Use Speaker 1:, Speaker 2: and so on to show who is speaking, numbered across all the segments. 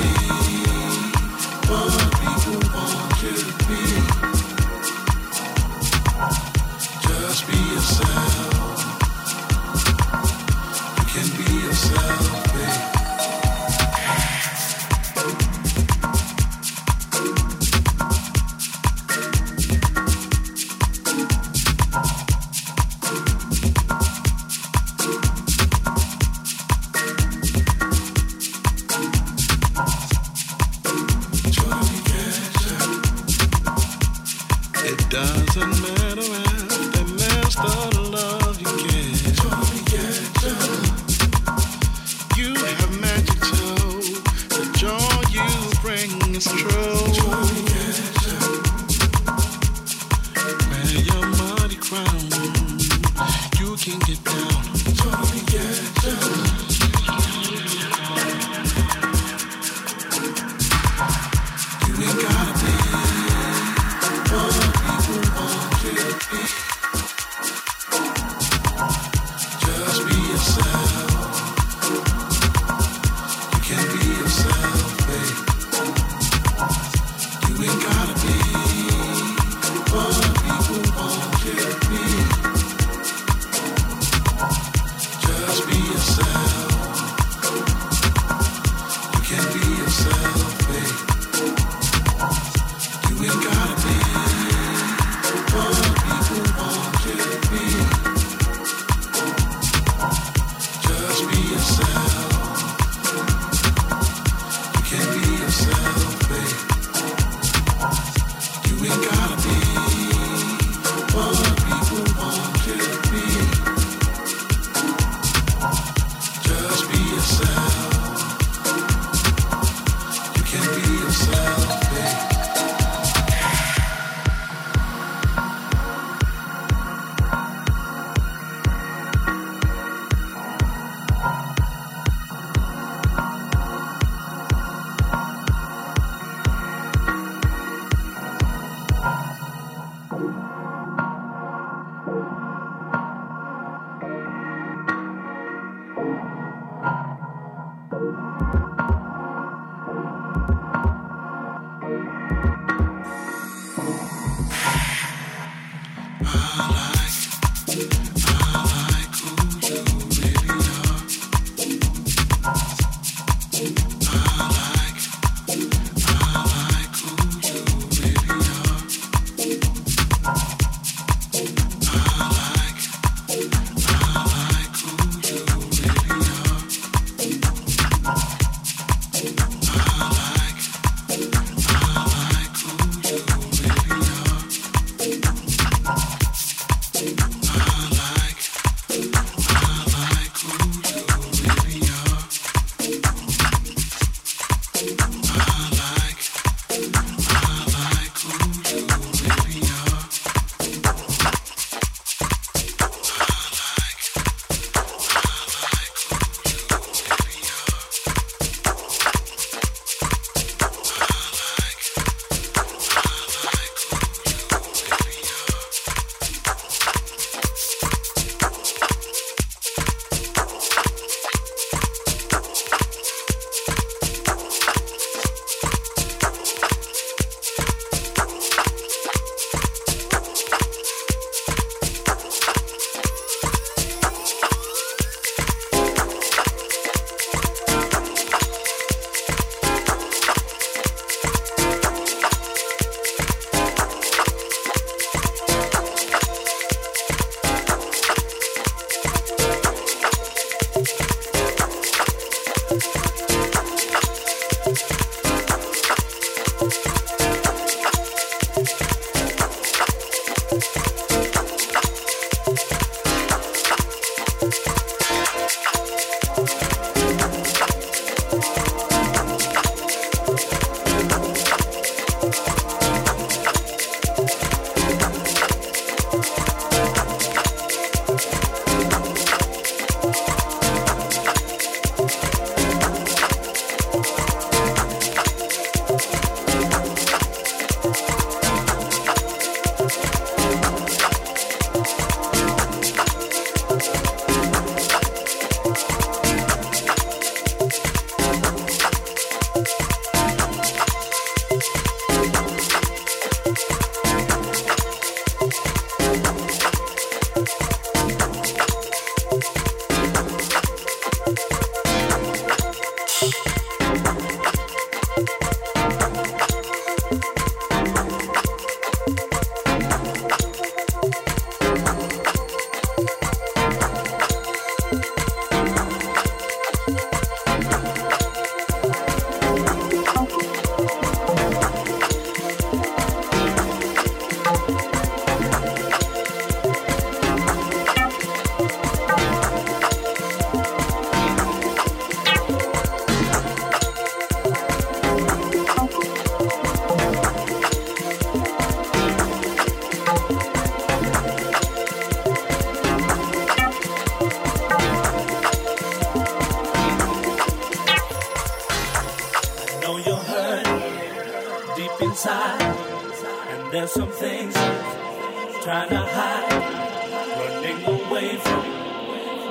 Speaker 1: Be what people want you to be.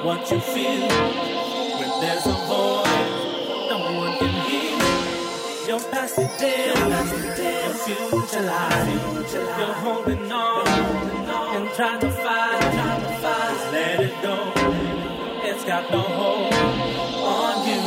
Speaker 2: what you feel when there's a void no one can hear. Your past is dead, your future lies. You're holding on and trying to fight. Just let it go. It's got no hold on you.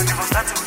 Speaker 3: I'll give us